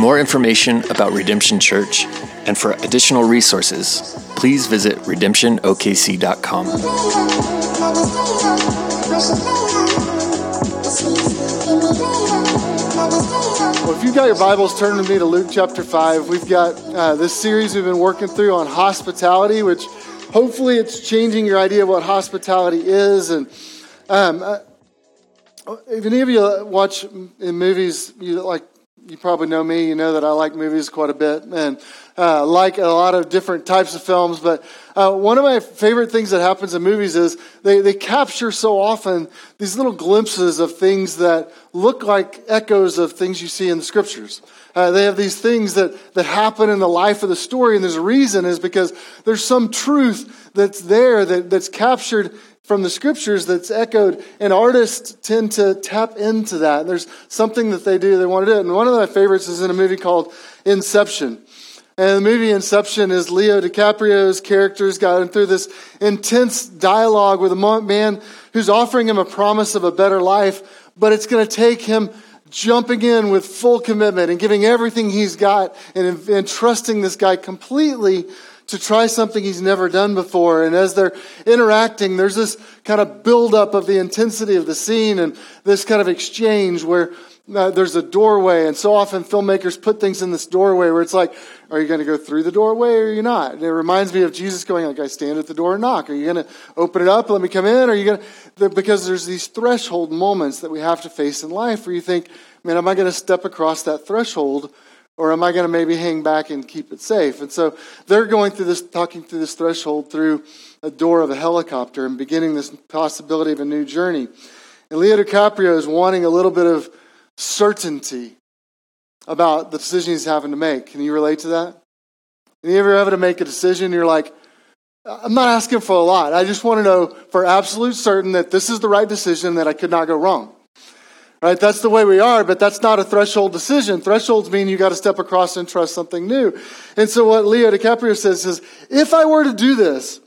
More information about Redemption Church and for additional resources, please visit redemptionokc.com. Well, if you've got your Bibles, turn with me to Luke chapter 5. We've got uh, this series we've been working through on hospitality, which hopefully it's changing your idea of what hospitality is. And um, uh, if any of you watch in movies, you like you probably know me. You know that I like movies quite a bit and uh, like a lot of different types of films. But uh, one of my favorite things that happens in movies is they, they capture so often these little glimpses of things that look like echoes of things you see in the scriptures. Uh, they have these things that, that happen in the life of the story, and there's a reason is because there's some truth that's there that, that's captured from the scriptures that's echoed, and artists tend to tap into that. And there's something that they do, they want to do it. And one of my favorites is in a movie called Inception. And the movie Inception is Leo DiCaprio's characters got through this intense dialogue with a man who's offering him a promise of a better life, but it's going to take him jumping in with full commitment and giving everything he's got and, and trusting this guy completely to try something he's never done before. And as they're interacting, there's this kind of buildup of the intensity of the scene and this kind of exchange where there's a doorway. And so often filmmakers put things in this doorway where it's like, are you going to go through the doorway or are you not? And it reminds me of Jesus going like, I stand at the door and knock. Are you going to open it up? And let me come in? Are you going to, because there's these threshold moments that we have to face in life where you think, man, am I going to step across that threshold? Or am I going to maybe hang back and keep it safe? And so they're going through this, talking through this threshold through a door of a helicopter and beginning this possibility of a new journey. And Leo DiCaprio is wanting a little bit of certainty about the decision he's having to make. Can you relate to that? Any you ever have to make a decision, you're like, I'm not asking for a lot. I just want to know for absolute certain that this is the right decision, that I could not go wrong. Right? That's the way we are, but that's not a threshold decision. Thresholds mean you got to step across and trust something new. And so what Leo DiCaprio says is, if I were to do this,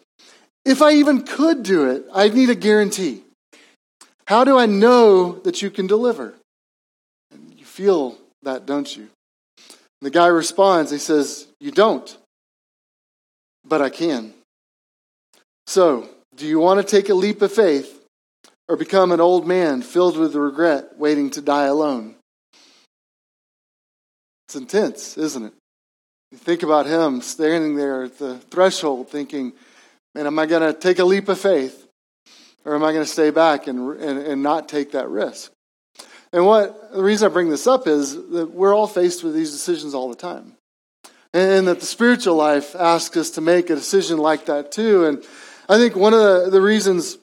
if I even could do it, I'd need a guarantee. How do I know that you can deliver? Feel that, don't you? And the guy responds, he says, You don't, but I can. So, do you want to take a leap of faith or become an old man filled with regret, waiting to die alone. It's intense, isn't it? You think about him standing there at the threshold thinking, man, am I going to take a leap of faith? Or am I going to stay back and, and, and not take that risk? And what the reason I bring this up is that we're all faced with these decisions all the time. And that the spiritual life asks us to make a decision like that too. And I think one of the, the reasons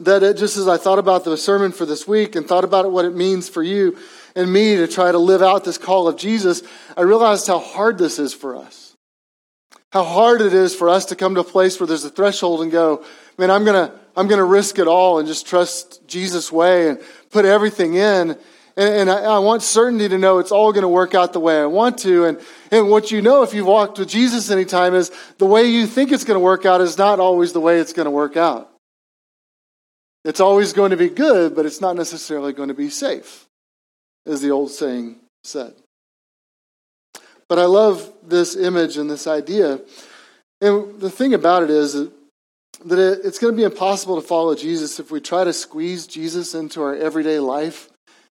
that it, just as I thought about the sermon for this week and thought about what it means for you and me to try to live out this call of Jesus, I realized how hard this is for us. How hard it is for us to come to a place where there's a threshold and go, man, I'm gonna, I'm gonna risk it all and just trust Jesus' way and put everything in. And, and I, I, want certainty to know it's all going to work out the way I want to. And, and what you know if you've walked with Jesus any time is the way you think it's going to work out is not always the way it's going to work out. It's always going to be good, but it's not necessarily going to be safe, as the old saying said. But I love this image and this idea. And the thing about it is that it's going to be impossible to follow Jesus if we try to squeeze Jesus into our everyday life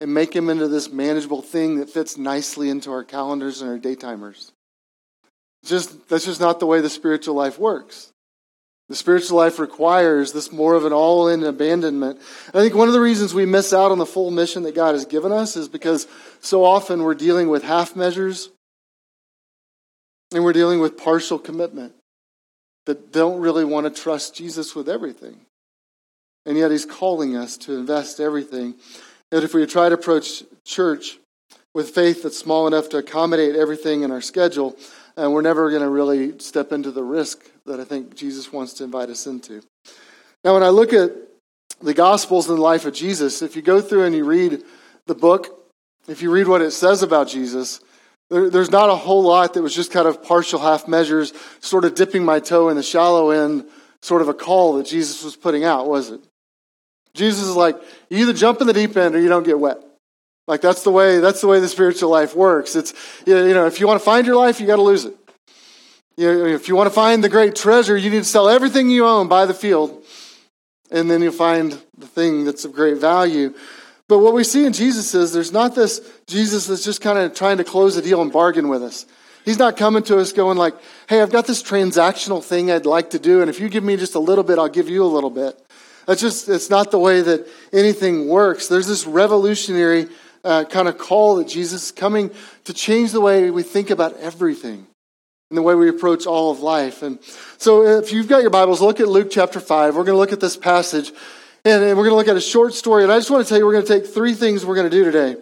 and make him into this manageable thing that fits nicely into our calendars and our daytimers. Just that's just not the way the spiritual life works. The spiritual life requires this more of an all in abandonment. I think one of the reasons we miss out on the full mission that God has given us is because so often we're dealing with half measures and we're dealing with partial commitment that don't really want to trust Jesus with everything. And yet he's calling us to invest everything. That if we try to approach church with faith that's small enough to accommodate everything in our schedule, and we're never going to really step into the risk that I think Jesus wants to invite us into. Now, when I look at the Gospels and the life of Jesus, if you go through and you read the book, if you read what it says about Jesus, there, there's not a whole lot that was just kind of partial half measures, sort of dipping my toe in the shallow end, sort of a call that Jesus was putting out, was it? Jesus is like, you either jump in the deep end or you don't get wet. Like that's the way that's the way the spiritual life works. It's you know if you want to find your life, you got to lose it. You know, if you want to find the great treasure, you need to sell everything you own, buy the field, and then you'll find the thing that's of great value. But what we see in Jesus is there's not this Jesus that's just kind of trying to close a deal and bargain with us. He's not coming to us going like, "Hey, I've got this transactional thing I'd like to do, and if you give me just a little bit, I'll give you a little bit." That's just it's not the way that anything works. There's this revolutionary uh, kind of call that Jesus is coming to change the way we think about everything and the way we approach all of life. And so, if you've got your Bibles, look at Luke chapter 5. We're going to look at this passage and, we're going to look at a short story. And I just want to tell you, we're going to take three things we're going to do today.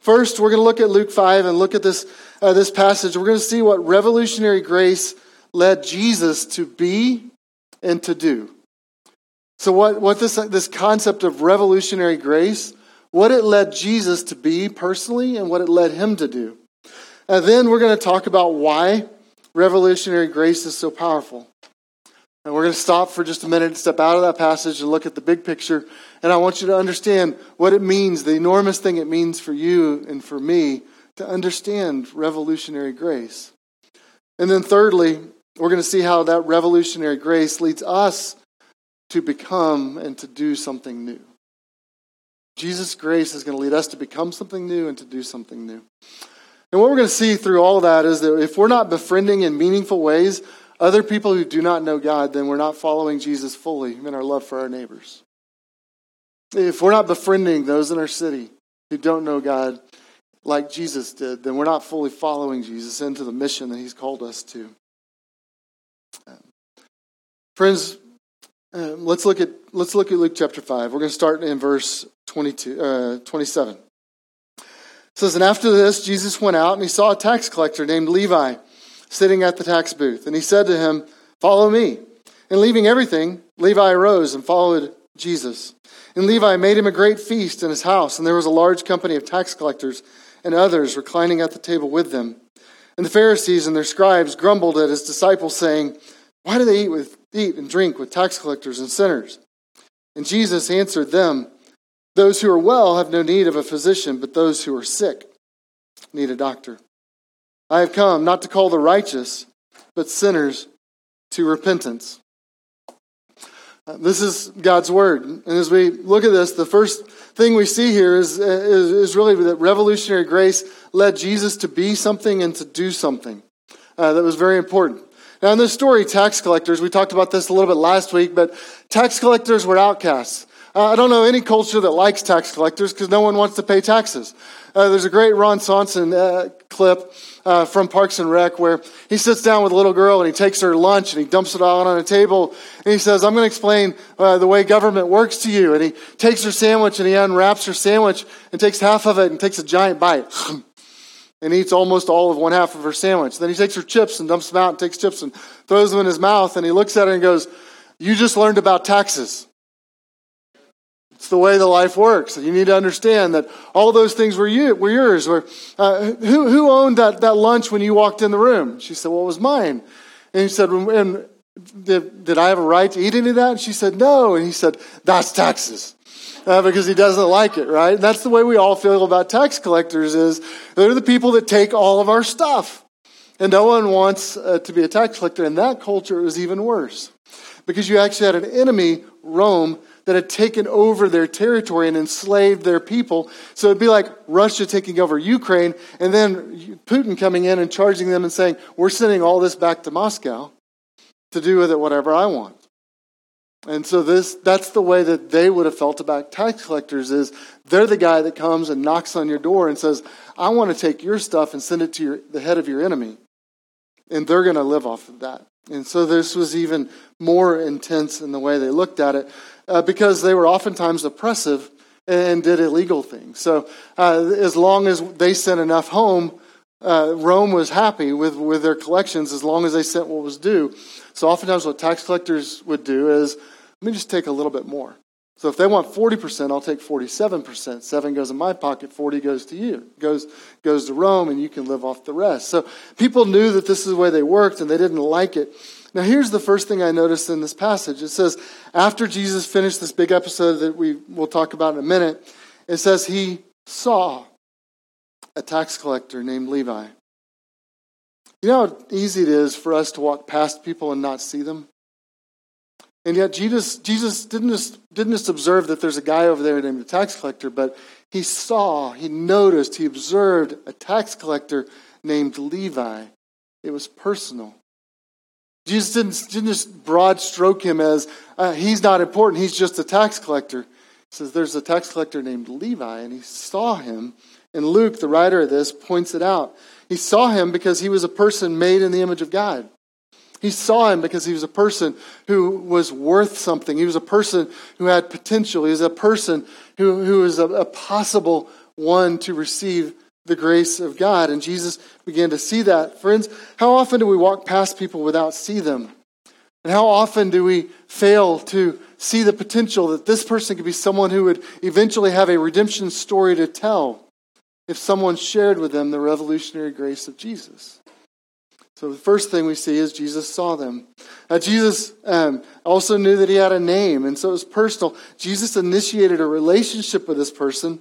First, we're going to look at Luke 5 and look at this, uh, this passage. We're going to see what revolutionary grace led Jesus to be and to do. So, what, what this, this concept of revolutionary grace what it led Jesus to be personally and what it led him to do. And then we're going to talk about why revolutionary grace is so powerful. And we're going to stop for just a minute, and step out of that passage, and look at the big picture. And I want you to understand what it means, the enormous thing it means for you and for me to understand revolutionary grace. And then, thirdly, we're going to see how that revolutionary grace leads us to become and to do something new. Jesus' grace is going to lead us to become something new and to do something new. And what we're going to see through all of that is that if we're not befriending in meaningful ways other people who do not know God, then we're not following Jesus fully in our love for our neighbors. If we're not befriending those in our city who don't know God like Jesus did, then we're not fully following Jesus into the mission that he's called us to. Friends, uh, let's look at let's look at Luke chapter five. We're going to start in verse 22, uh, 27. It says, And after this, Jesus went out and he saw a tax collector named Levi sitting at the tax booth. And he said to him, Follow me. And leaving everything, Levi arose and followed Jesus. And Levi made him a great feast in his house, and there was a large company of tax collectors and others reclining at the table with them. And the Pharisees and their scribes grumbled at his disciples, saying, Why do they eat, with, eat and drink with tax collectors and sinners? And Jesus answered them, those who are well have no need of a physician, but those who are sick need a doctor. I have come not to call the righteous, but sinners to repentance. Uh, this is God's word. And as we look at this, the first thing we see here is, is, is really that revolutionary grace led Jesus to be something and to do something. Uh, that was very important. Now, in this story, tax collectors, we talked about this a little bit last week, but tax collectors were outcasts. Uh, I don't know any culture that likes tax collectors because no one wants to pay taxes. Uh, there's a great Ron Swanson uh, clip uh, from Parks and Rec where he sits down with a little girl and he takes her lunch and he dumps it all on a table and he says, I'm going to explain uh, the way government works to you. And he takes her sandwich and he unwraps her sandwich and takes half of it and takes a giant bite. and eats almost all of one half of her sandwich. Then he takes her chips and dumps them out and takes chips and throws them in his mouth and he looks at her and goes, You just learned about taxes. It's the way the life works. You need to understand that all those things were, you, were yours. Were, uh, who, who owned that, that lunch when you walked in the room? She said, Well, it was mine. And he said, and did, did I have a right to eat any of that? And she said, No. And he said, That's taxes. Uh, because he doesn't like it, right? And that's the way we all feel about tax collectors is they're the people that take all of our stuff. And no one wants uh, to be a tax collector. In that culture, it was even worse. Because you actually had an enemy, Rome, that had taken over their territory and enslaved their people. So it'd be like Russia taking over Ukraine and then Putin coming in and charging them and saying, We're sending all this back to Moscow to do with it whatever I want. And so this that's the way that they would have felt about tax collectors is they're the guy that comes and knocks on your door and says, I want to take your stuff and send it to your, the head of your enemy. And they're going to live off of that. And so this was even more intense in the way they looked at it uh, because they were oftentimes oppressive and did illegal things. So uh, as long as they sent enough home, uh, Rome was happy with, with their collections as long as they sent what was due. So oftentimes what tax collectors would do is, let me just take a little bit more. So if they want 40%, I'll take 47%. 7 goes in my pocket, 40 goes to you. Goes goes to Rome and you can live off the rest. So people knew that this is the way they worked and they didn't like it. Now here's the first thing I noticed in this passage. It says after Jesus finished this big episode that we will talk about in a minute, it says he saw a tax collector named Levi. You know how easy it is for us to walk past people and not see them? And yet Jesus, Jesus didn't, just, didn't just observe that there's a guy over there named a tax collector, but he saw, he noticed, he observed a tax collector named Levi. It was personal. Jesus didn't, didn't just broad stroke him as uh, he's not important, he's just a tax collector. He says there's a tax collector named Levi, and he saw him. And Luke, the writer of this, points it out. He saw him because he was a person made in the image of God. He saw him because he was a person who was worth something. He was a person who had potential. He was a person who, who was a, a possible one to receive the grace of God. And Jesus began to see that. Friends, how often do we walk past people without see them? And how often do we fail to see the potential that this person could be someone who would eventually have a redemption story to tell if someone shared with them the revolutionary grace of Jesus? So the first thing we see is Jesus saw them. Uh, Jesus um, also knew that he had a name, and so it was personal. Jesus initiated a relationship with this person.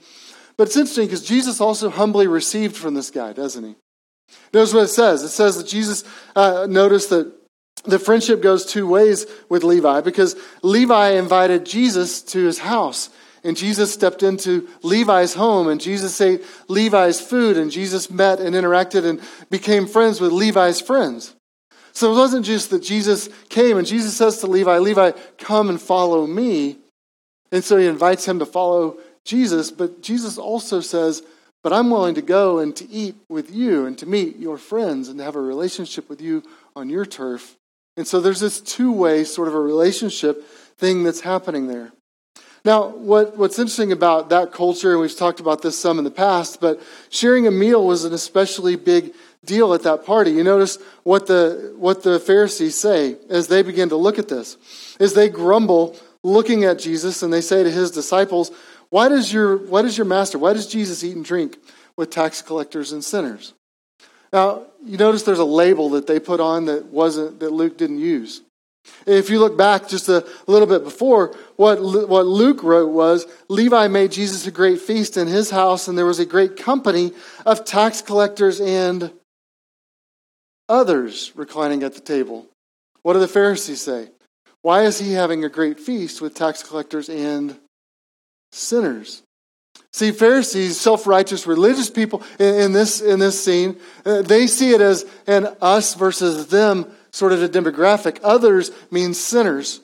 But it's interesting because Jesus also humbly received from this guy, doesn't he? Notice what it says. It says that Jesus uh, noticed that the friendship goes two ways with Levi because Levi invited Jesus to his house. And Jesus stepped into Levi's home and Jesus ate Levi's food and Jesus met and interacted and became friends with Levi's friends. So it wasn't just that Jesus came and Jesus says to Levi, Levi, come and follow me. And so he invites him to follow Jesus, but Jesus also says, but I'm willing to go and to eat with you and to meet your friends and to have a relationship with you on your turf. And so there's this two way sort of a relationship thing that's happening there. Now, what, what's interesting about that culture, and we've talked about this some in the past, but sharing a meal was an especially big deal at that party. You notice what the, what the Pharisees say as they begin to look at this. As they grumble looking at Jesus and they say to his disciples, why does your, why does your master, why does Jesus eat and drink with tax collectors and sinners? Now, you notice there's a label that they put on that wasn't, that Luke didn't use. If you look back just a little bit before, what, what Luke wrote was Levi made Jesus a great feast in his house, and there was a great company of tax collectors and others reclining at the table. What do the Pharisees say? Why is he having a great feast with tax collectors and sinners? See, Pharisees, self righteous religious people in, this, in this scene, uh, they see it as an us versus them sort of a demographic. Others mean sinners.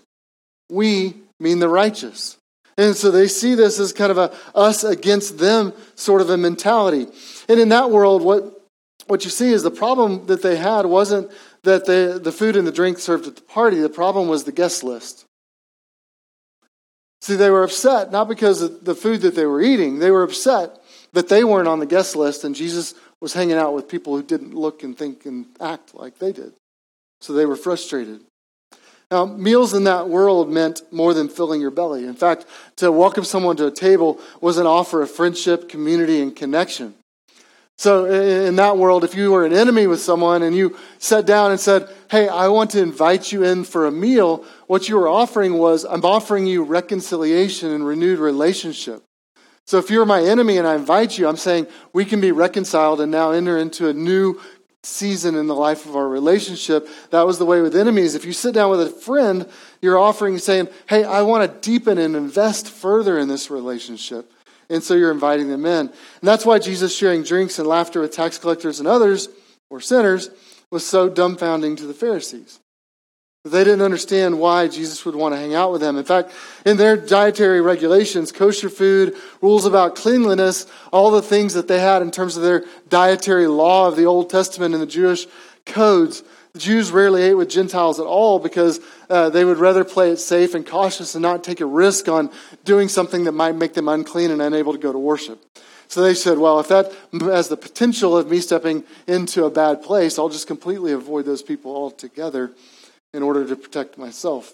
We mean the righteous. And so they see this as kind of a us against them sort of a mentality. And in that world, what, what you see is the problem that they had wasn't that the, the food and the drink served at the party, the problem was the guest list. See, they were upset not because of the food that they were eating, they were upset that they weren't on the guest list and Jesus was hanging out with people who didn't look and think and act like they did. So they were frustrated. Now, meals in that world meant more than filling your belly. In fact, to welcome someone to a table was an offer of friendship, community, and connection. So, in that world, if you were an enemy with someone and you sat down and said, Hey, I want to invite you in for a meal, what you were offering was, I'm offering you reconciliation and renewed relationship. So, if you're my enemy and I invite you, I'm saying we can be reconciled and now enter into a new season in the life of our relationship. That was the way with enemies. If you sit down with a friend, you're offering saying, Hey, I want to deepen and invest further in this relationship. And so you're inviting them in. And that's why Jesus sharing drinks and laughter with tax collectors and others, or sinners, was so dumbfounding to the Pharisees. They didn't understand why Jesus would want to hang out with them. In fact, in their dietary regulations, kosher food, rules about cleanliness, all the things that they had in terms of their dietary law of the Old Testament and the Jewish codes, the Jews rarely ate with Gentiles at all because uh, they would rather play it safe and cautious and not take a risk on doing something that might make them unclean and unable to go to worship. So they said, well, if that has the potential of me stepping into a bad place, I'll just completely avoid those people altogether in order to protect myself.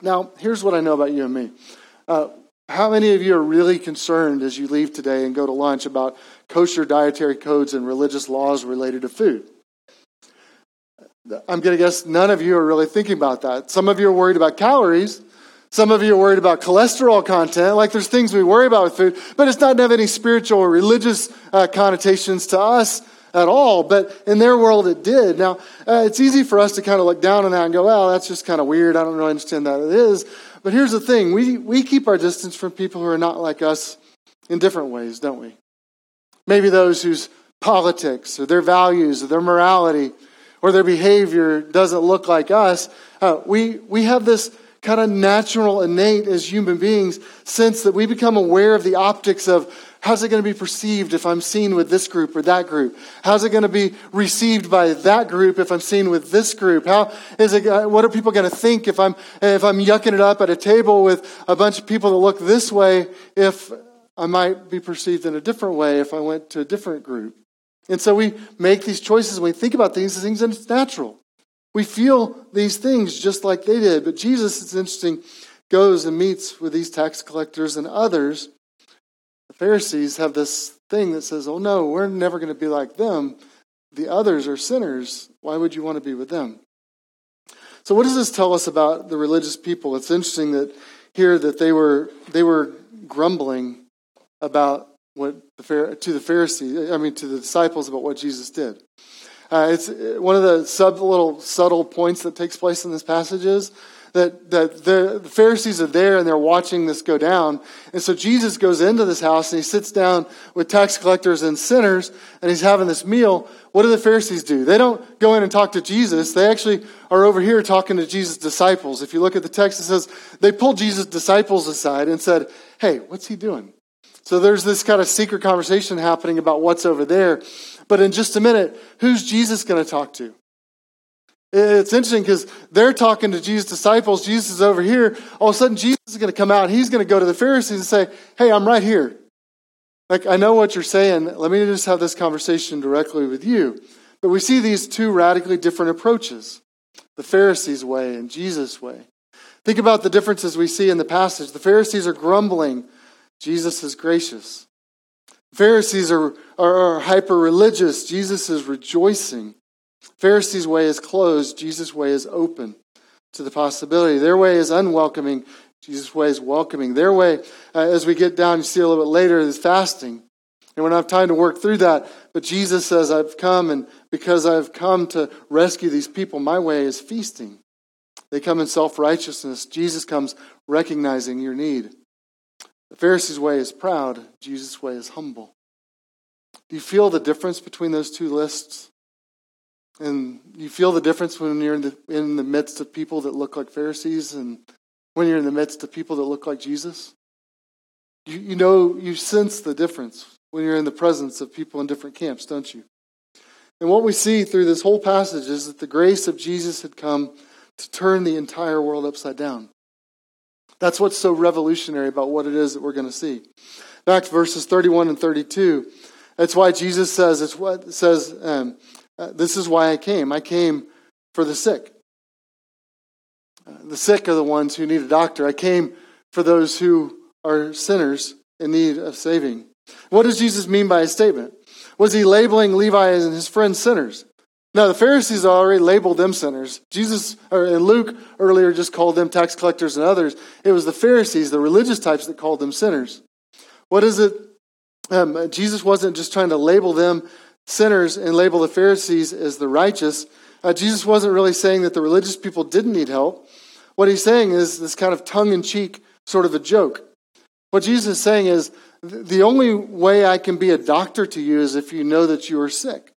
Now, here's what I know about you and me. Uh, how many of you are really concerned as you leave today and go to lunch about kosher dietary codes and religious laws related to food? I'm going to guess none of you are really thinking about that. Some of you are worried about calories. Some of you are worried about cholesterol content. Like there's things we worry about with food, but it's not have any spiritual or religious uh, connotations to us at all, but in their world it did. Now, uh, it's easy for us to kind of look down on that and go, well, that's just kind of weird. I don't really understand that it is. But here's the thing we, we keep our distance from people who are not like us in different ways, don't we? Maybe those whose politics or their values or their morality or their behavior doesn't look like us. Uh, we, we have this kind of natural, innate as human beings sense that we become aware of the optics of How's it going to be perceived if I'm seen with this group or that group? How's it going to be received by that group if I'm seen with this group? How is it, uh, what are people going to think if I'm, if I'm yucking it up at a table with a bunch of people that look this way if I might be perceived in a different way if I went to a different group? And so we make these choices when we think about these things and it's natural. We feel these things just like they did. But Jesus, it's interesting, goes and meets with these tax collectors and others the Pharisees have this thing that says, oh no, we're never going to be like them. The others are sinners. Why would you want to be with them? So what does this tell us about the religious people? It's interesting that here that they were they were grumbling about what the to the Pharisees, I mean to the disciples about what Jesus did. Uh, it's one of the sub little subtle points that takes place in this passage is that, that the Pharisees are there and they're watching this go down. And so Jesus goes into this house and he sits down with tax collectors and sinners and he's having this meal. What do the Pharisees do? They don't go in and talk to Jesus. They actually are over here talking to Jesus' disciples. If you look at the text, it says they pulled Jesus' disciples aside and said, Hey, what's he doing? So there's this kind of secret conversation happening about what's over there. But in just a minute, who's Jesus going to talk to? It's interesting because they're talking to Jesus' disciples. Jesus is over here. All of a sudden, Jesus is going to come out. He's going to go to the Pharisees and say, Hey, I'm right here. Like, I know what you're saying. Let me just have this conversation directly with you. But we see these two radically different approaches the Pharisees' way and Jesus' way. Think about the differences we see in the passage. The Pharisees are grumbling, Jesus is gracious. Pharisees are, are, are hyper religious, Jesus is rejoicing. Pharisees' way is closed, Jesus' way is open to the possibility. Their way is unwelcoming, Jesus' way is welcoming. Their way, uh, as we get down, you see a little bit later, is fasting. And we don't have time to work through that, but Jesus says, I've come, and because I've come to rescue these people, my way is feasting. They come in self righteousness. Jesus comes recognizing your need. The Pharisees' way is proud, Jesus' way is humble. Do you feel the difference between those two lists? And you feel the difference when you're in the, in the midst of people that look like Pharisees and when you're in the midst of people that look like Jesus? You, you know, you sense the difference when you're in the presence of people in different camps, don't you? And what we see through this whole passage is that the grace of Jesus had come to turn the entire world upside down. That's what's so revolutionary about what it is that we're going to see. Back to verses 31 and 32. That's why Jesus says, it's what says, um, uh, this is why I came. I came for the sick. Uh, the sick are the ones who need a doctor. I came for those who are sinners in need of saving. What does Jesus mean by his statement? Was he labeling Levi and his friends sinners? No, the Pharisees already labeled them sinners. Jesus, or and Luke earlier just called them tax collectors and others. It was the Pharisees, the religious types, that called them sinners. What is it? Um, Jesus wasn't just trying to label them sinners and label the Pharisees as the righteous, uh, Jesus wasn't really saying that the religious people didn't need help. What he's saying is this kind of tongue in cheek sort of a joke. What Jesus is saying is the only way I can be a doctor to you is if you know that you are sick.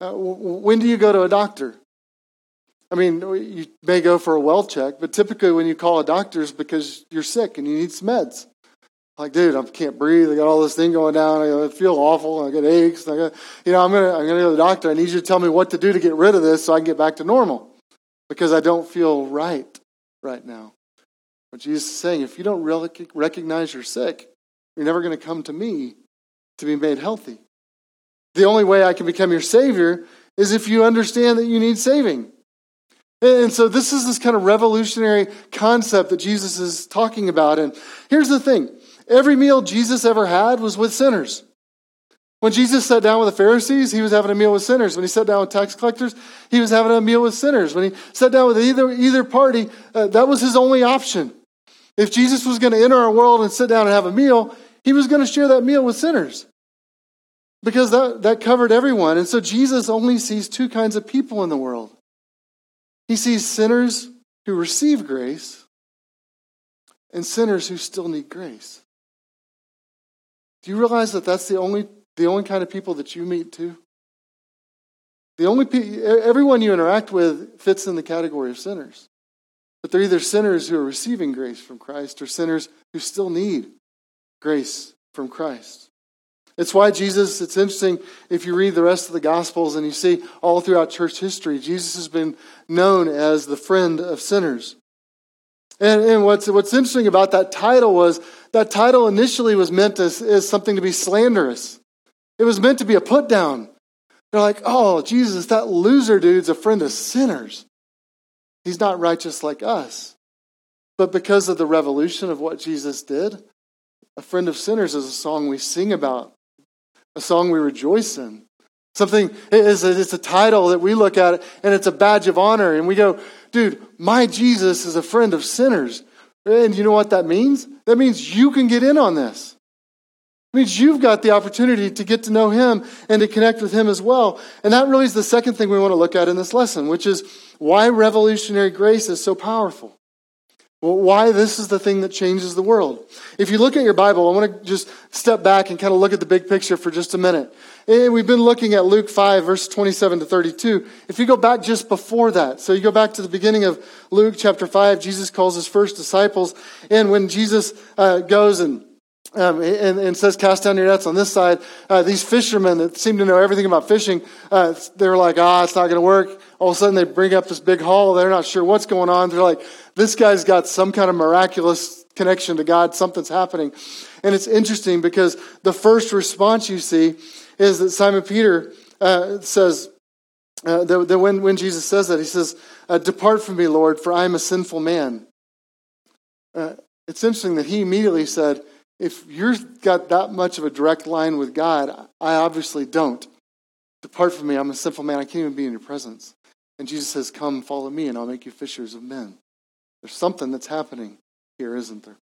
Uh, when do you go to a doctor? I mean, you may go for a well check, but typically when you call a doctor is because you're sick and you need some meds. Like, dude, I can't breathe. I got all this thing going down. I feel awful. I got aches. I got, you know, I'm gonna, I'm gonna go to the doctor. I need you to tell me what to do to get rid of this so I can get back to normal because I don't feel right right now. But Jesus is saying, if you don't really recognize you're sick, you're never going to come to me to be made healthy. The only way I can become your Savior is if you understand that you need saving. And so this is this kind of revolutionary concept that Jesus is talking about. And here's the thing every meal Jesus ever had was with sinners. When Jesus sat down with the Pharisees, he was having a meal with sinners. When he sat down with tax collectors, he was having a meal with sinners. When he sat down with either, either party, uh, that was his only option. If Jesus was going to enter our world and sit down and have a meal, he was going to share that meal with sinners because that, that covered everyone. And so Jesus only sees two kinds of people in the world he sees sinners who receive grace and sinners who still need grace. Do you realize that that's the only, the only kind of people that you meet too? The only everyone you interact with fits in the category of sinners. But they're either sinners who are receiving grace from Christ or sinners who still need grace from Christ. It's why Jesus, it's interesting if you read the rest of the Gospels and you see all throughout church history, Jesus has been known as the friend of sinners. And, and what's, what's interesting about that title was that title initially was meant as, as something to be slanderous. It was meant to be a put down. They're like, oh, Jesus, that loser dude's a friend of sinners. He's not righteous like us. But because of the revolution of what Jesus did, a friend of sinners is a song we sing about a song we rejoice in. Something is it's a title that we look at and it's a badge of honor and we go, dude, my Jesus is a friend of sinners. And you know what that means? That means you can get in on this. It means you've got the opportunity to get to know him and to connect with him as well. And that really is the second thing we want to look at in this lesson, which is why revolutionary grace is so powerful. Why this is the thing that changes the world. If you look at your Bible, I want to just step back and kind of look at the big picture for just a minute. And we've been looking at Luke 5, verse 27 to 32. If you go back just before that, so you go back to the beginning of Luke chapter 5, Jesus calls his first disciples. And when Jesus uh, goes and um, and, and, says, cast down your nets on this side. Uh, these fishermen that seem to know everything about fishing, uh, they're like, ah, it's not going to work. All of a sudden, they bring up this big haul. They're not sure what's going on. They're like, this guy's got some kind of miraculous connection to God. Something's happening. And it's interesting because the first response you see is that Simon Peter uh, says, uh, that, that when, when Jesus says that, he says, uh, Depart from me, Lord, for I am a sinful man. Uh, it's interesting that he immediately said, if you've got that much of a direct line with God, I obviously don't. Depart from me, I'm a sinful man. I can't even be in your presence. And Jesus says, Come, follow me, and I'll make you fishers of men. There's something that's happening here, isn't there?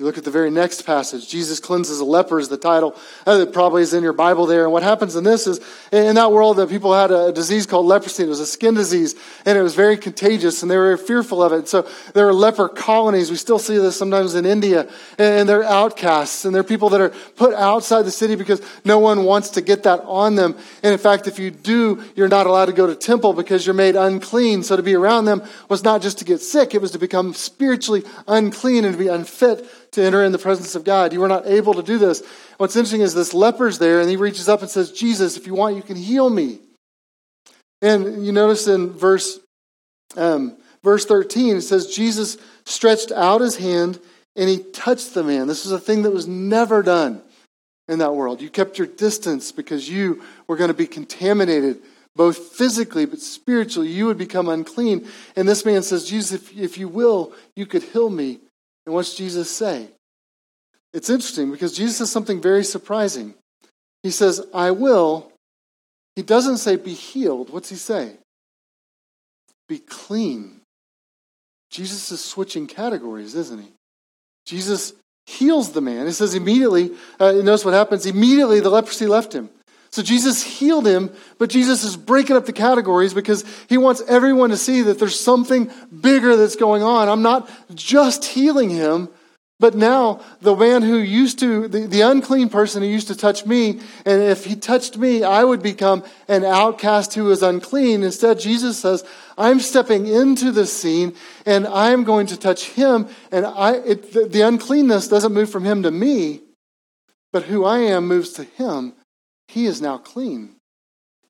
You look at the very next passage. Jesus cleanses a leper is the title. Uh, that probably is in your Bible there. And what happens in this is, in that world, that people had a disease called leprosy. It was a skin disease, and it was very contagious, and they were fearful of it. So there were leper colonies. We still see this sometimes in India, and they're outcasts, and they're people that are put outside the city because no one wants to get that on them. And in fact, if you do, you're not allowed to go to temple because you're made unclean. So to be around them was not just to get sick; it was to become spiritually unclean and to be unfit to enter in the presence of God. You were not able to do this. What's interesting is this leper's there, and he reaches up and says, Jesus, if you want, you can heal me. And you notice in verse, um, verse 13, it says, Jesus stretched out his hand and he touched the man. This was a thing that was never done in that world. You kept your distance because you were going to be contaminated both physically but spiritually. You would become unclean. And this man says, Jesus, if, if you will, you could heal me. And what's Jesus say? It's interesting because Jesus says something very surprising. He says, I will. He doesn't say be healed. What's he say? Be clean. Jesus is switching categories, isn't he? Jesus heals the man. It says immediately, uh, notice what happens. Immediately the leprosy left him. So Jesus healed him, but Jesus is breaking up the categories because he wants everyone to see that there's something bigger that's going on. I'm not just healing him, But now, the man who used to, the, the unclean person who used to touch me, and if he touched me, I would become an outcast who is unclean. Instead, Jesus says, I'm stepping into the scene and I'm going to touch him. And I, it, the, the uncleanness doesn't move from him to me, but who I am moves to him. He is now clean.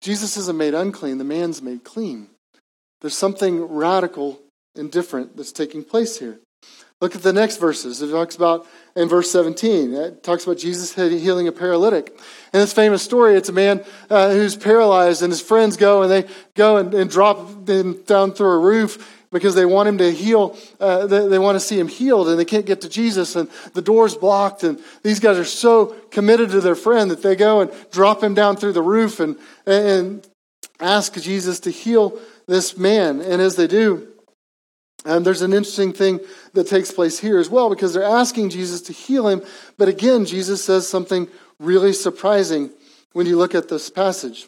Jesus isn't made unclean, the man's made clean. There's something radical and different that's taking place here. Look at the next verses. It talks about in verse 17. It talks about Jesus healing a paralytic. In this famous story, it's a man uh, who's paralyzed, and his friends go and they go and, and drop him down through a roof because they want him to heal. Uh, they, they, want to see him healed, and they can't get to Jesus, and the door's blocked. And these guys are so committed to their friend that they go and drop him down through the roof and, and ask Jesus to heal this man. And as they do, and there's an interesting thing that takes place here as well because they're asking Jesus to heal him. But again, Jesus says something really surprising when you look at this passage.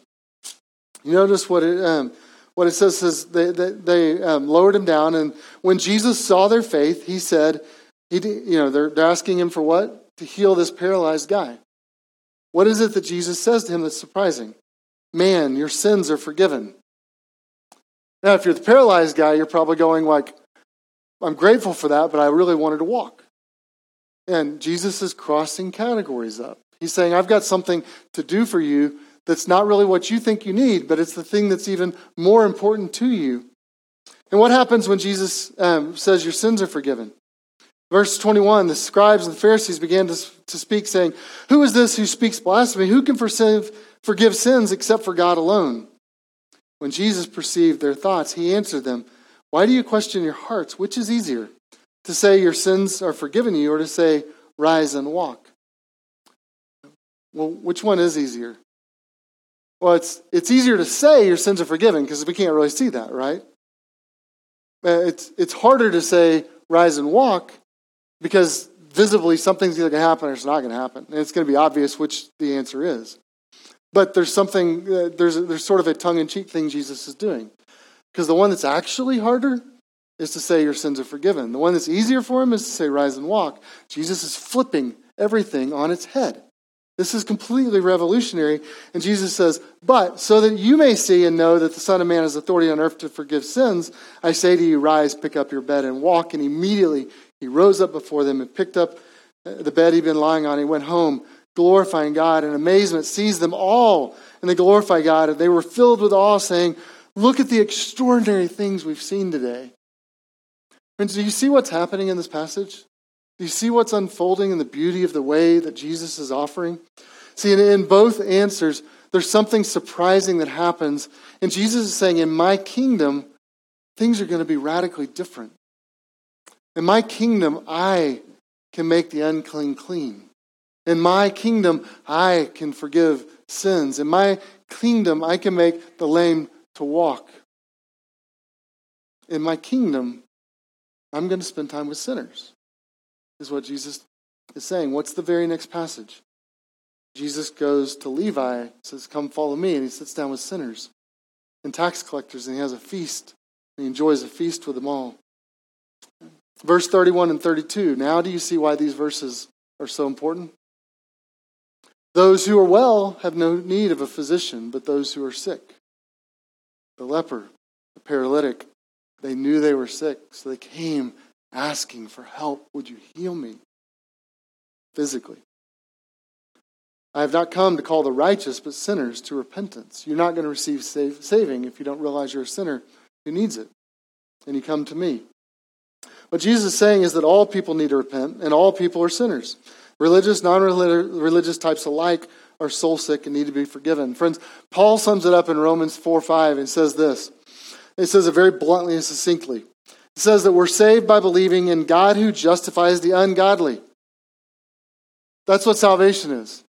You notice what it, um, what it says is they, they, they um, lowered him down, and when Jesus saw their faith, he said, he, you know, they're, they're asking him for what? To heal this paralyzed guy. What is it that Jesus says to him that's surprising? Man, your sins are forgiven. Now, if you're the paralyzed guy, you're probably going like, I'm grateful for that, but I really wanted to walk. And Jesus is crossing categories up. He's saying, I've got something to do for you that's not really what you think you need, but it's the thing that's even more important to you. And what happens when Jesus um, says your sins are forgiven? Verse 21 the scribes and the Pharisees began to, to speak, saying, Who is this who speaks blasphemy? Who can forgive, forgive sins except for God alone? When Jesus perceived their thoughts, he answered them, why do you question your hearts? Which is easier, to say your sins are forgiven you or to say, rise and walk? Well, which one is easier? Well, it's, it's easier to say your sins are forgiven because we can't really see that, right? Uh, it's, it's harder to say rise and walk because visibly something's either going to happen or it's not going to happen. And it's going to be obvious which the answer is. But there's something, uh, there's, there's sort of a tongue in cheek thing Jesus is doing. Because the one that's actually harder is to say your sins are forgiven. The one that's easier for him is to say rise and walk. Jesus is flipping everything on its head. This is completely revolutionary. And Jesus says, But so that you may see and know that the Son of Man has authority on earth to forgive sins, I say to you, rise, pick up your bed, and walk. And immediately he rose up before them and picked up uh, the bed he'd been lying on. He went home, glorifying God. And amazement seized them all. And they glorified God. And they were filled with awe, saying, Look at the extraordinary things we've seen today. Friends, do you see what's happening in this passage? Do you see what's unfolding in the beauty of the way that Jesus is offering? See, in both answers, there's something surprising that happens. And Jesus is saying, In my kingdom, things are going to be radically different. In my kingdom, I can make the unclean clean. In my kingdom, I can forgive sins. In my kingdom, I can make the lame to walk. In my kingdom, I'm going to spend time with sinners, is what Jesus is saying. What's the very next passage? Jesus goes to Levi, says, Come follow me, and he sits down with sinners and tax collectors, and he has a feast. And He enjoys a feast with them all. Verse 31 and 32. Now, do you see why these verses are so important? Those who are well have no need of a physician, but those who are sick the leper, the paralytic, they knew they were sick, so they came asking for help. Would you heal me physically? I have not come to call the righteous, but sinners to repentance. You're not going to receive save, saving if you don't realize you're a sinner who needs it. And you come to me. What Jesus is saying is that all people need to repent, and all people are sinners. Religious, non religious types alike are soul sick and need to be forgiven. Friends, Paul sums it up in Romans 4 5 and says this. It says it very bluntly and succinctly. It says that we're saved by believing in God who justifies the ungodly. That's what salvation is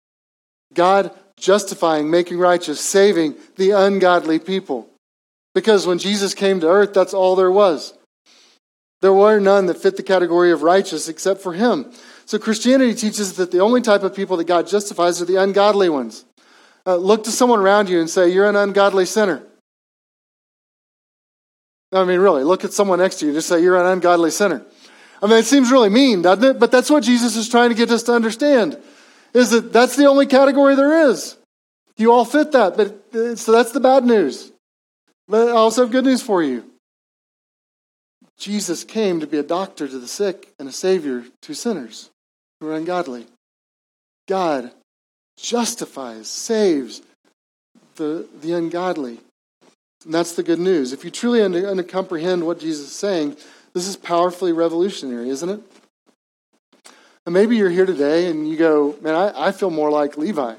God justifying, making righteous, saving the ungodly people. Because when Jesus came to earth, that's all there was. There were none that fit the category of righteous except for him. So Christianity teaches that the only type of people that God justifies are the ungodly ones. Uh, look to someone around you and say, You're an ungodly sinner. I mean, really, look at someone next to you and just say, You're an ungodly sinner. I mean, it seems really mean, doesn't it? But that's what Jesus is trying to get us to understand, is that that's the only category there is. You all fit that, but uh, so that's the bad news. But I also have good news for you. Jesus came to be a doctor to the sick and a savior to sinners who are ungodly. God justifies, saves the, the ungodly. And that's the good news. If you truly under, under comprehend what Jesus is saying, this is powerfully revolutionary, isn't it? And maybe you're here today and you go, man, I, I feel more like Levi.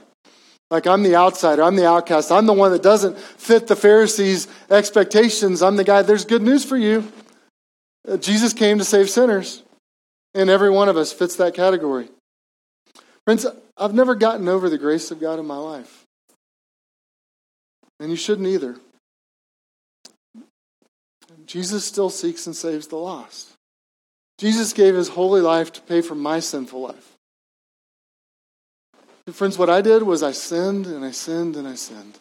Like I'm the outsider, I'm the outcast, I'm the one that doesn't fit the Pharisees' expectations. I'm the guy. There's good news for you. Uh, Jesus came to save sinners, and every one of us fits that category. Friends, I've never gotten over the grace of God in my life. And you shouldn't either. Jesus still seeks and saves the lost. Jesus gave his holy life to pay for my sinful life. And friends, what I did was I sinned and I sinned and I sinned.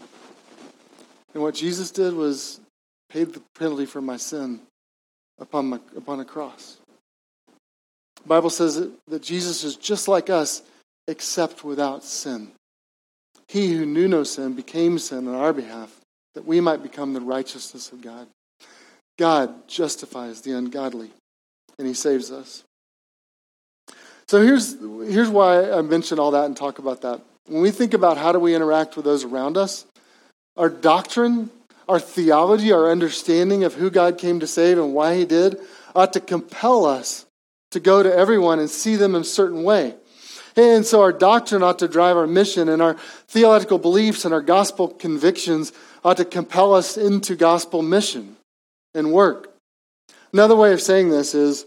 And what Jesus did was paid the penalty for my sin upon, my, upon a cross. The Bible says that, that Jesus is just like us, except without sin. He who knew no sin became sin on our behalf, that we might become the righteousness of God. God justifies the ungodly, and He saves us. So here's, here's why I mention all that and talk about that. When we think about how do we interact with those around us, our doctrine, our theology, our understanding of who God came to save and why He did ought to compel us to go to everyone and see them in a certain way. And so our doctrine ought to drive our mission, and our theological beliefs and our gospel convictions ought to compel us into gospel mission and work. Another way of saying this is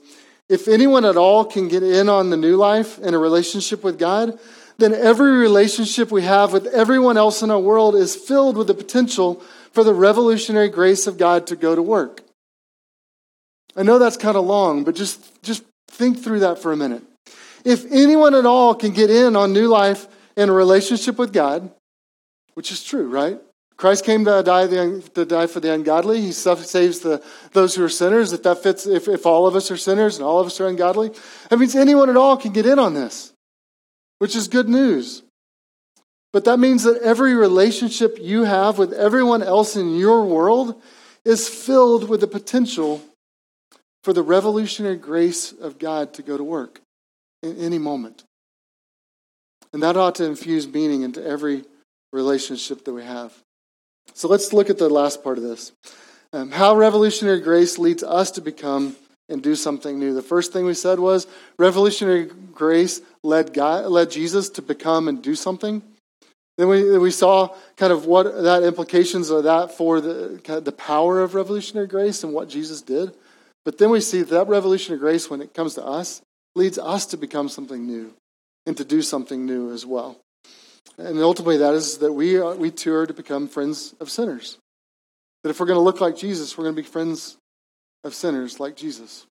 if anyone at all can get in on the new life and a relationship with God, then every relationship we have with everyone else in our world is filled with the potential for the revolutionary grace of God to go to work. I know that's kind of long, but just, just think through that for a minute. If anyone at all can get in on new life and a relationship with God, which is true, right? Christ came to die, the, to die for the ungodly. He saves the, those who are sinners. If that fits, if, if all of us are sinners and all of us are ungodly, that means anyone at all can get in on this, which is good news. But that means that every relationship you have with everyone else in your world is filled with the potential for the revolutionary grace of God to go to work in any moment. And that ought to infuse meaning into every relationship that we have. So let's look at the last part of this. Um, how revolutionary grace leads us to become and do something new. The first thing we said was revolutionary grace led God, led Jesus to become and do something. Then we, we saw kind of what that implications of that for the, kind of the power of revolutionary grace and what Jesus did. But then we see that revolutionary grace, when it comes to us, leads us to become something new and to do something new as well. And ultimately, that is that we, are, we too are to become friends of sinners. That if we're going to look like Jesus, we're going to be friends of sinners like Jesus.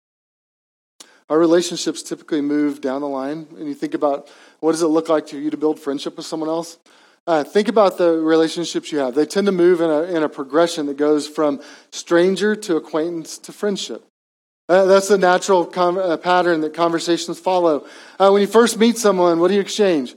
Our relationships typically move down the line, and you think about what does it look like to you to build friendship with someone else? Uh, think about the relationships you have. They tend to move in a, in a progression that goes from stranger to acquaintance to friendship. Uh, that's the natural uh, pattern that conversations follow. Uh, when you first meet someone, what do you exchange?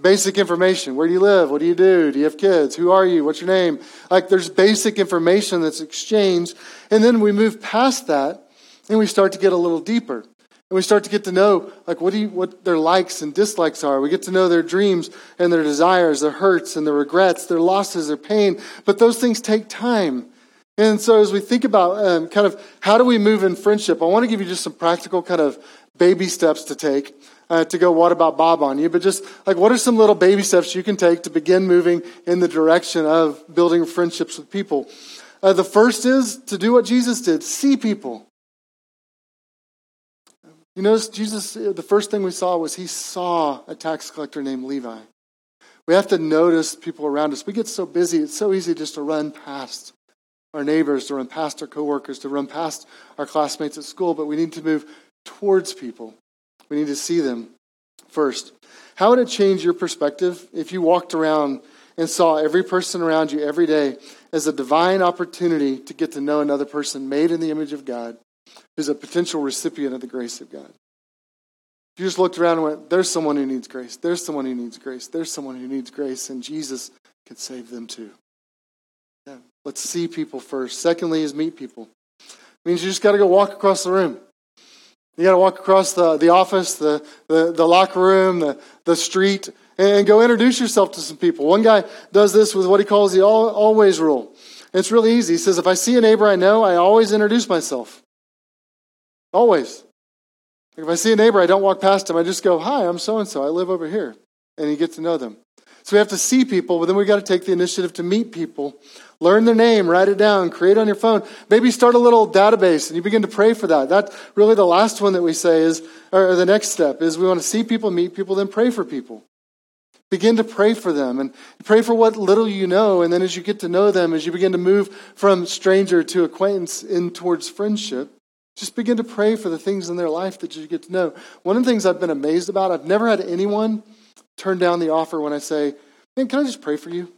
Basic information. Where do you live? What do you do? Do you have kids? Who are you? What's your name? Like there's basic information that's exchanged. And then we move past that and we start to get a little deeper. And we start to get to know like what do you, what their likes and dislikes are. We get to know their dreams and their desires, their hurts and their regrets, their losses, their pain. But those things take time. And so as we think about um, kind of how do we move in friendship, I want to give you just some practical kind of baby steps to take uh, to go, what about Bob on you? But just like, what are some little baby steps you can take to begin moving in the direction of building friendships with people? Uh, the first is to do what Jesus did see people. You notice Jesus, the first thing we saw was he saw a tax collector named Levi. We have to notice people around us. We get so busy, it's so easy just to run past our neighbors, to run past our coworkers, to run past our classmates at school, but we need to move towards people. We need to see them first. How would it change your perspective if you walked around and saw every person around you every day as a divine opportunity to get to know another person made in the image of God who's a potential recipient of the grace of God. If you just looked around and went, there's someone who needs grace, there's someone who needs grace, there's someone who needs grace, and Jesus could save them too. Yeah. Let's see people first. Secondly, is meet people. It means you just got to go walk across the room. You got to walk across the, the office, the, the, the locker room, the, the street, and go introduce yourself to some people. One guy does this with what he calls the all, always rule. It's really easy. He says, if I see a neighbor I know, I always introduce myself. Always. If I see a neighbor, I don't walk past him. I just go, Hi, I'm so and so. I live over here. And you get to know them. So we have to see people, but then we've got to take the initiative to meet people. Learn their name, write it down, create on your phone. Maybe start a little database and you begin to pray for that. That's really the last one that we say is, or the next step is we want to see people, meet people, then pray for people. Begin to pray for them and pray for what little you know. And then as you get to know them, as you begin to move from stranger to acquaintance in towards friendship, just begin to pray for the things in their life that you get to know. One of the things I've been amazed about, I've never had anyone turn down the offer when I say, Man, can I just pray for you?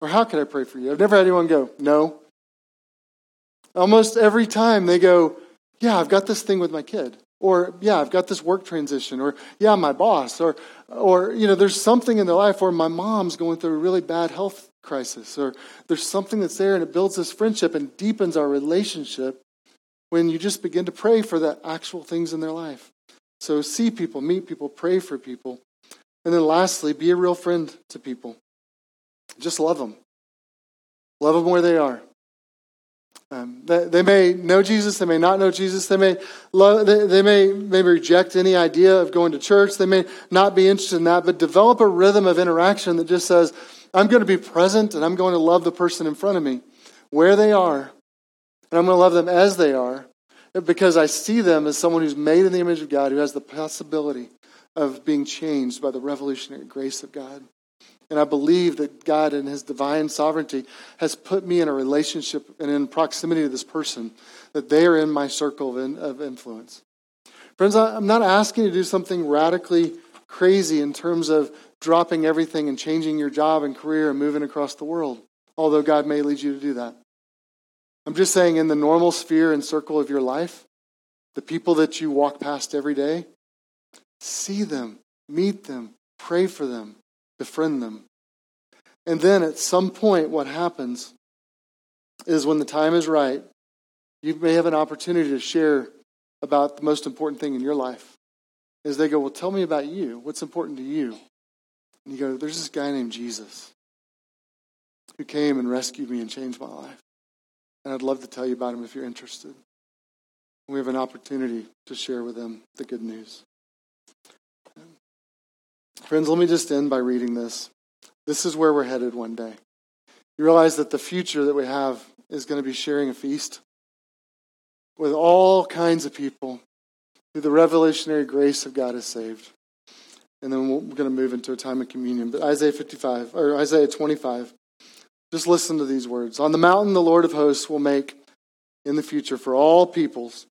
Or how can I pray for you? I've never had anyone go, No. Almost every time they go, Yeah, I've got this thing with my kid. Or, yeah, I've got this work transition. Or, yeah, my boss. Or, or, you know, there's something in their life where my mom's going through a really bad health crisis. Or there's something that's there and it builds this friendship and deepens our relationship when you just begin to pray for the actual things in their life. So see people, meet people, pray for people. And then lastly, be a real friend to people. Just love them. Love them where they are. Um, they, they, may know Jesus, they may not know Jesus, they may love, they, they may maybe reject any idea of going to church, they may not be interested in that, but develop a rhythm of interaction that just says, I'm going to be present and I'm going to love the person in front of me where they are and I'm going to love them as they are because I see them as someone who's made in the image of God, who has the possibility of being changed by the revolutionary grace of God. And I believe that God, in His divine sovereignty, has put me in a relationship and in proximity to this person, that they are in my circle of influence. Friends, I'm not asking you to do something radically crazy in terms of dropping everything and changing your job and career and moving across the world, although God may lead you to do that. I'm just saying, in the normal sphere and circle of your life, the people that you walk past every day, see them, meet them, pray for them, befriend them. And then at some point, what happens is when the time is right, you may have an opportunity to share about the most important thing in your life. As they go, Well, tell me about you. What's important to you? And you go, There's this guy named Jesus who came and rescued me and changed my life. And I'd love to tell you about him if you're interested. We have an opportunity to share with them the good news. Friends, let me just end by reading this. This is where we're headed one day. You realize that the future that we have is going to be sharing a feast with all kinds of people who the revolutionary grace of God has saved. And then we're going to move into a time of communion. But Isaiah 55, or Isaiah 25, just listen to these words. On the mountain, the Lord of hosts will make in the future for all peoples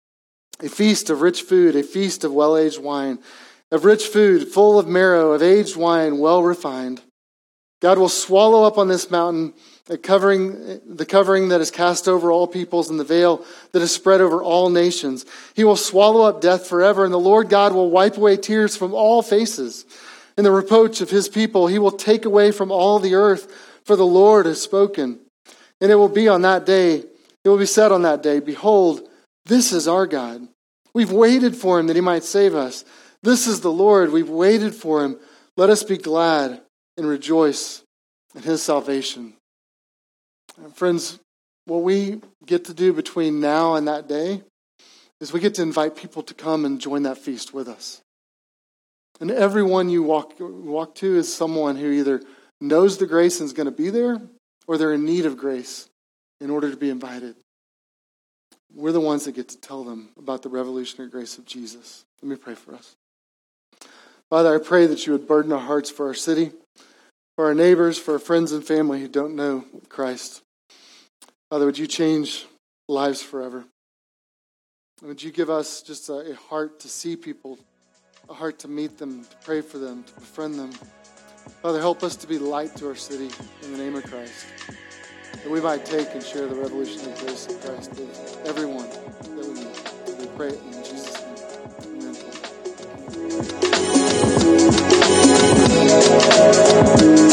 a feast of rich food, a feast of well aged wine, of rich food, full of marrow, of aged wine, well refined. God will swallow up on this mountain the covering, the covering that is cast over all peoples and the veil that is spread over all nations. He will swallow up death forever, and the Lord God will wipe away tears from all faces. In the reproach of his people, he will take away from all the earth for the Lord has spoken. And it will be on that day, it will be said on that day, Behold, this is our God. We've waited for him that he might save us. This is the Lord. We've waited for him. Let us be glad and rejoice in his salvation. And friends, what we get to do between now and that day is we get to invite people to come and join that feast with us. And everyone you walk, walk to is someone who either knows the grace and is going to be there, or they're in need of grace in order to be invited. We're the ones that get to tell them about the revolutionary grace of Jesus. Let me pray for us. Father, I pray that you would burden our hearts for our city, for our neighbors, for our friends and family who don't know Christ. Father, would you change lives forever? Would you give us just a, heart to see people, a heart to meet them, to pray for them, to befriend them? Father, help us to be light to our city in the name of Christ that we might take and share the revolutionary grace of Christ with everyone that we meet. We pray in Jesus' name. Amen.